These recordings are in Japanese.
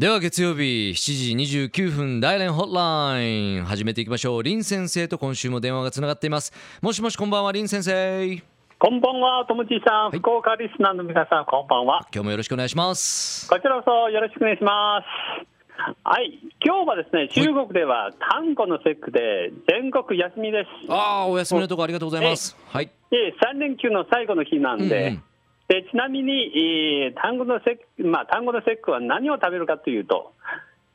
では月曜日7時29分大連ホットライン。始めていきましょう。林先生と今週も電話がつながっています。もしもしこんばんは林先生。こんばんは、ともちさん、福岡リスナーの皆さん、こんばんは。今日もよろしくお願いします。こちらこそよろしくお願いします。はい、今日はですね、中国では単語の節句で全国休みです。ああお休みのところありがとうございます。はい。で、3連休の最後の日なんで、うんうんでちなみに、えー単語の節句、まあ、単語の節句は何を食べるかというと、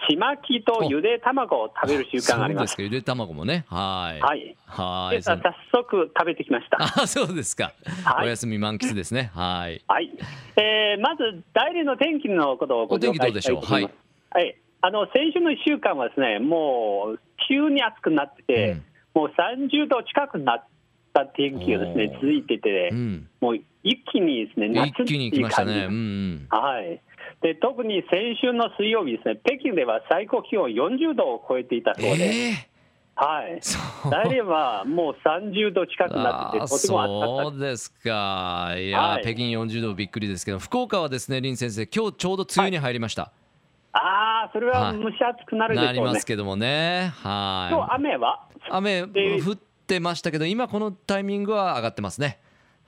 ちまきとゆで卵を食べる習慣があります。すか。ゆで卵もね。はい。はい。はい。で早速食べてきました。あそうですか、はい。お休み満喫ですね。はい。はい、えーまず、代理の天気のことをご紹介したいと思います。はい、あの先週の1週間はですね、もう急に暑くなってて、うん。もう30度近くなった天気がですね続いてて、うん。もう一気にですね、夏一気にっていう感じ。来ましたね。うんうん。はい、で特に先週の水曜日ですね、北京では最高気温40度を超えていたそうで、ええはい、そう。大連はもう30度近くなってて、とても暑かった。そうですか。いやー、はい。北京40度びっくりですけど福岡はですね林先生今日ちょうど梅雨に入りました、ああ、それは蒸し暑くなるでしょうね。なりますけどもね。はい。今日雨は？雨で降ってましたけど今このタイミングは上がってますね。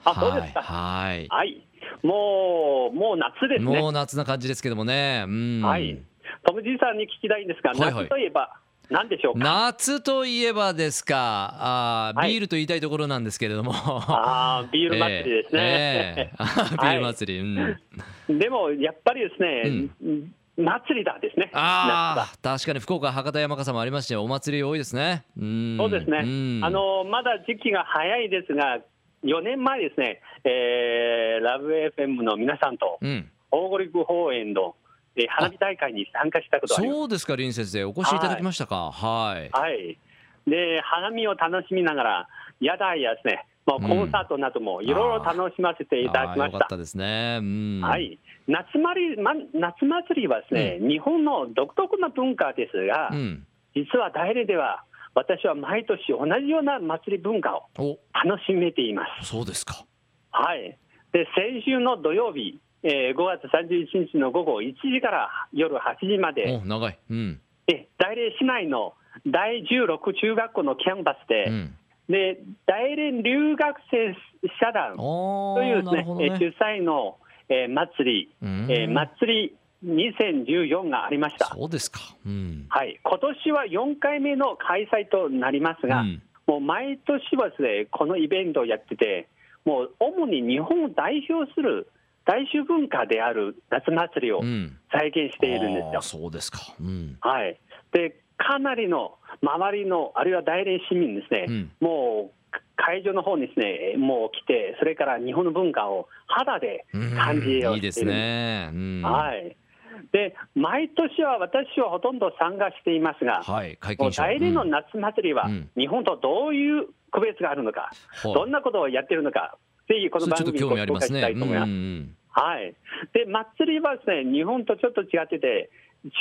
あそうですか。はいはい、もう、もう夏ですね。もう夏な感じですけどもね。うん。はい。トムじいさんに聞きたいんですが、はいはい。夏といえば何でしょうか？夏といえばですか。あーはい。ビールと言いたいところなんですけれども。ああ、ビール祭りですね。ええ。えービール祭り、うん。でもやっぱりですね、祭りだですね。あ夏あ確かに福岡博多山笠もありましてお祭り多いですね。うそうですね、ん。あのまだ時期が早いですが、4年前ですね、えーラブ FM の皆さんと、うん。大堀区公園の、えー花火大会に参加したことがあります。そうですか林先生。お越しいただきましたか。はい。はい、で花見を楽しみながら、屋台やですね、もうコンサートなどもいろいろ楽しませていただきました。あーよかっ。たですね。うん。はい、夏祭り、ま、夏祭りはですね、日本の独特な文化ですが、うん。実は大連では、私は毎年同じような祭り文化をお。楽しめています。そうですか。はい、で先週の土曜日、えー5月31日の午後1時から夜8時まで、お長い。うん。え大連市内の第16中学校のキャンバスで、うんで大連留学生社団おというですねね。えー主催の、えー祭り、うん。えー祭り2014がありました。そうですか。うん。はい、今年は4回目の開催となりますが、うん。もう毎年はですね、このイベントをやってて、もう主に日本を代表する大衆文化である夏祭りをうん。再現しているんですよ。あー。そうですか。うん。はい、でかなりの周りの、あるいは大連市民ですね、うん。もう会場の方にですね、もう来て、それから日本の文化を肌でうん。感じよういいでで毎年は私はほとんど参加していますが、はい大連のうん夏祭りはうん。日本とどういう区別があるのか、はいどんなことをやってるのか、ぜひこの番組にご紹介したいと思います。うんうん。はい、で祭りはですね日本とちょっと違ってて、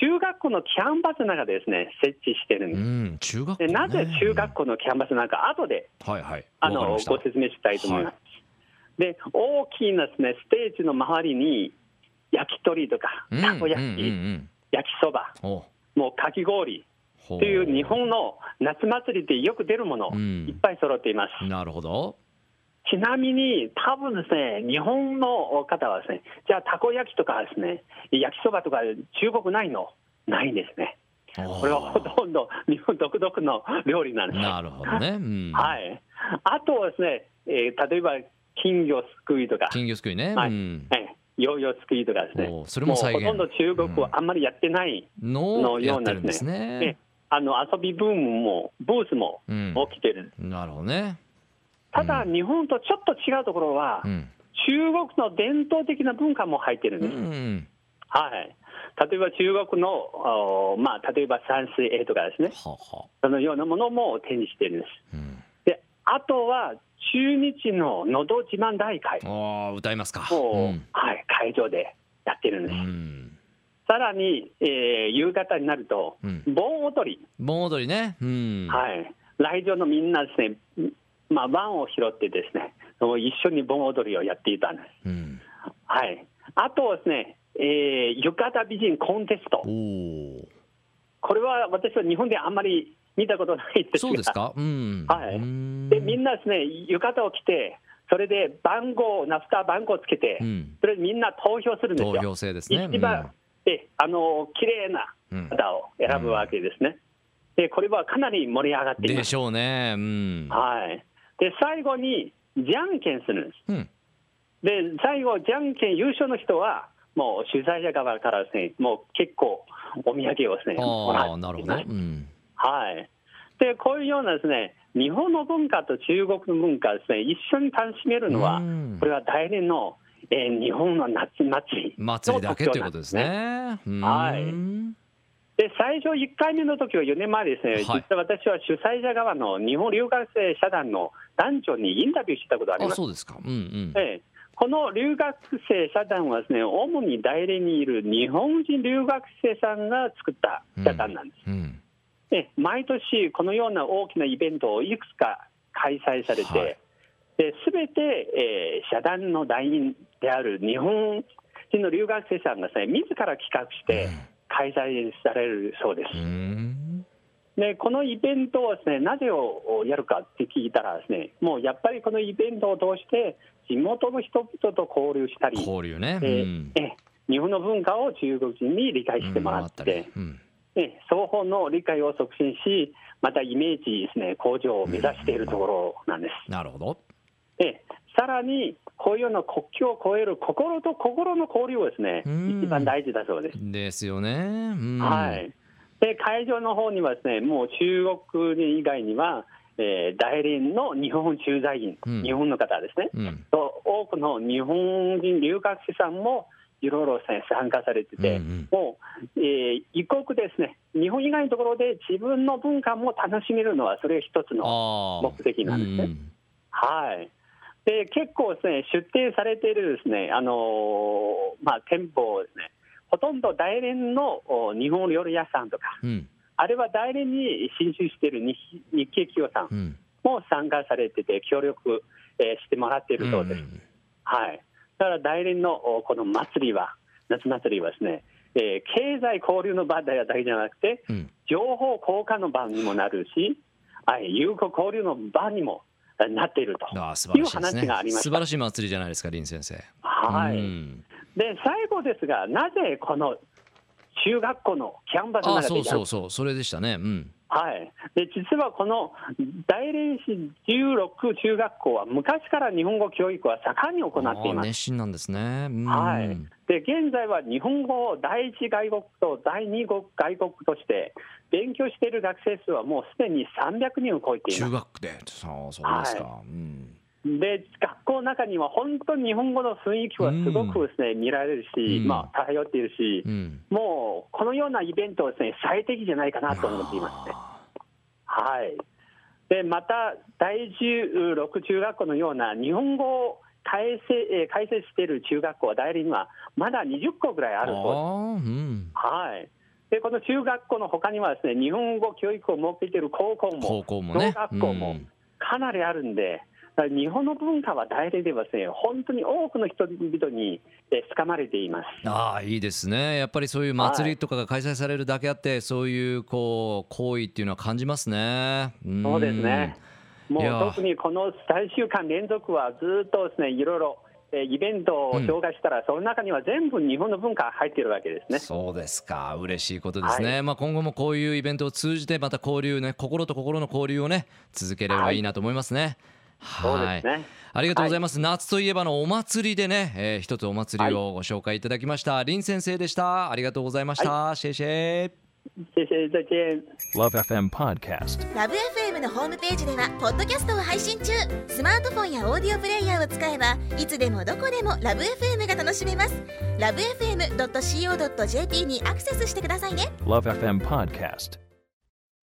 中学校のキャンバスの中でですね設置してるんうです。ん中学校ね。でなぜ中学校のキャンバスなんか、後ではいはい。あのご説明したいと思います。で大きなです、ね、ステージの周りに焼き鳥とか、うんたこ焼き、うんうんうん。焼きそば、お。もうかき氷という日本の夏祭りでよく出るもの、うん。いっぱい揃っています。なるほどちなみに、多分ですね、日本の方はですね、じゃあ、たこ焼きとかですね、焼きそばとか、中国ないのないんですね。ここれはほとんど日本独特の料理なんです。なるほどね、うん、はい。あとはですね、えー例えば金魚すくいとか、金魚すくいね、はいヨーヨーすくいとかですね、それもほとんど中国はあんまりやってない、のようなでってるんですすねね。あの遊びブームも、ブースもうん、起きてるんです。なるほどね。ただ、日本とちょっと違うところは、うん、中国の伝統的な文化も入ってるんうです。ん、はい。例えば中国の、おまあ、例えば山水絵とかですね、はは、そのようなものも展示しているんです。うん、で、あとは中日ののど自慢大会。ああ歌いますか。を、うん。はい、会場でやってるんうです。ん、さらに、えー夕方になると、うん。盆踊り、盆踊りね。うん、はい、来場のみんなですね、まあ、碗を拾ってですね、一緒に盆踊りをやっていたんです。うん、はい、あとはですね、えー、浴衣美人コンテスト。これは私は日本であんまり見たことないですが、そうですか、うん、はい、でみんなですね、浴衣を着て、それで番号、ナフター番号をつけて、うん、それでみんな投票するんですよ。投票制ですね。一番、うん、えあの綺麗な方を選ぶわけですね。うん、でこれはかなり盛り上がっています。でしょうね。うん、はい。で最後にじゃんけんするんです。うん、で最後じゃんけん優勝の人はもう取材者側からですね、もう結構お土産をですね、もらってなるほど、ね、うん、はい。で、こういうようなですね、日本の文化と中国の文化ですね、一緒に楽しめるのは、これは大連の、えー、日本の夏祭り祭りだけということですね。はい。で最初、1回目の時は4年前ですね、はい、実は私は主催者側の日本留学生社団の団長にインタビューしたことあります。そうですか、うんうん。ええ。この留学生社団はですね、主に代理にいる日本人留学生さんが作った社団なんです。うんうん。で毎年、このような大きなイベントをいくつか開催されて、はい、すべて、えー、社団の団員である日本人の留学生さんがですね、自ら企画して開催されるそうです。でこのイベントをですねなぜをやるかって聞いたらですねもうやっぱりこのイベントを通して地元の人々と交流したり交流ね、うん、え日本の文化を中国人に理解してもらって、うん、え双方の理解を促進しまたイメージですね向上を目指しているところなんです。なるほどえさらにこういうような国境を越える心と心の交流をですね一番大事だそうです。ですよね。はい。で会場の方にはですねもう中国人以外には、えー、大連の日本駐在員、うん、日本の方ですね、うん、と多くの日本人留学生さんもいろいろ参加されてて、うんうん、もう、えー、異国ですね、日本以外のところで自分の文化も楽しめるのは、それが一つの目的なんですね。うんうん、はいで結構ですね、出展されているですね、あのー、まあ、店舗ですね、ほとんど大連の日本料理屋さんとか、うん、あるいは大連に進出している日日系企業さんも参加されてて、協力、えー、してもらっているそうです。うん、はい。だから大連のこの祭りは、夏祭りはですね、えー、経済交流の場だけじゃなくて、うん、情報交換の場にもなるし、はい、友好交流の場にもなっていると。いう話がありまし素晴らしい祭りじゃないですか、林先生。はい、うん、で最後ですが、なぜこの中学校のキャンバスの中でそうそうそう、それでしたね。うんはい、で実はこの大連市16中学校は昔から日本語教育は盛んに行っています。熱心なんですね、はい、で現在は日本語を第一外国と第二外国として勉強している学生数はもうすでに300人を超えています。中学で。そうそうですか、はい、うんで学校の中には本当に日本語の雰囲気はすごくですね、見られるし、まあ、漂っているし、もうこのようなイベントはですね最適じゃないかなと思っていますね。はい、でまた、第16中学校のような日本語を改正改正している中学校は代理にはまだ20校ぐらいあるそうです。うん、はい。でこの中学校のほかにはですね日本語教育を設けている高校も、高校もね、学校もかなりあるんで、日本の文化は大連ではですね、本当に多くの人々に掴まれています。ああいいですね、やっぱりそういう祭りとかが開催されるだけあって、はい、そういうこう行為っていうのは感じますね。うそうですね。もう特にこの3週間連続はずっとですねいろいろイベントを紹介したら、うん、その中には全部日本の文化入っているわけですね。そうですか、嬉しいことですね。はい、まあ今後もこういうイベントを通じてまた交流ね、心と心の交流をね続ければいいなと思いますね。はいはい、ね、ありがとうございます、はい、夏といえばのお祭りでね、えー、一つお祭りをご紹介いただきました、林先生でした。ありがとうございました、はい、シェシェ谢谢再见 LoveFM Podcast LoveFM のホームページではポッドキャストを配信中。スマートフォンやオーディオプレイヤーを使えばいつでもどこでも LoveFM が楽しめます。LoveFM.co.jp にアクセスしてくださいね。LoveFM Podcast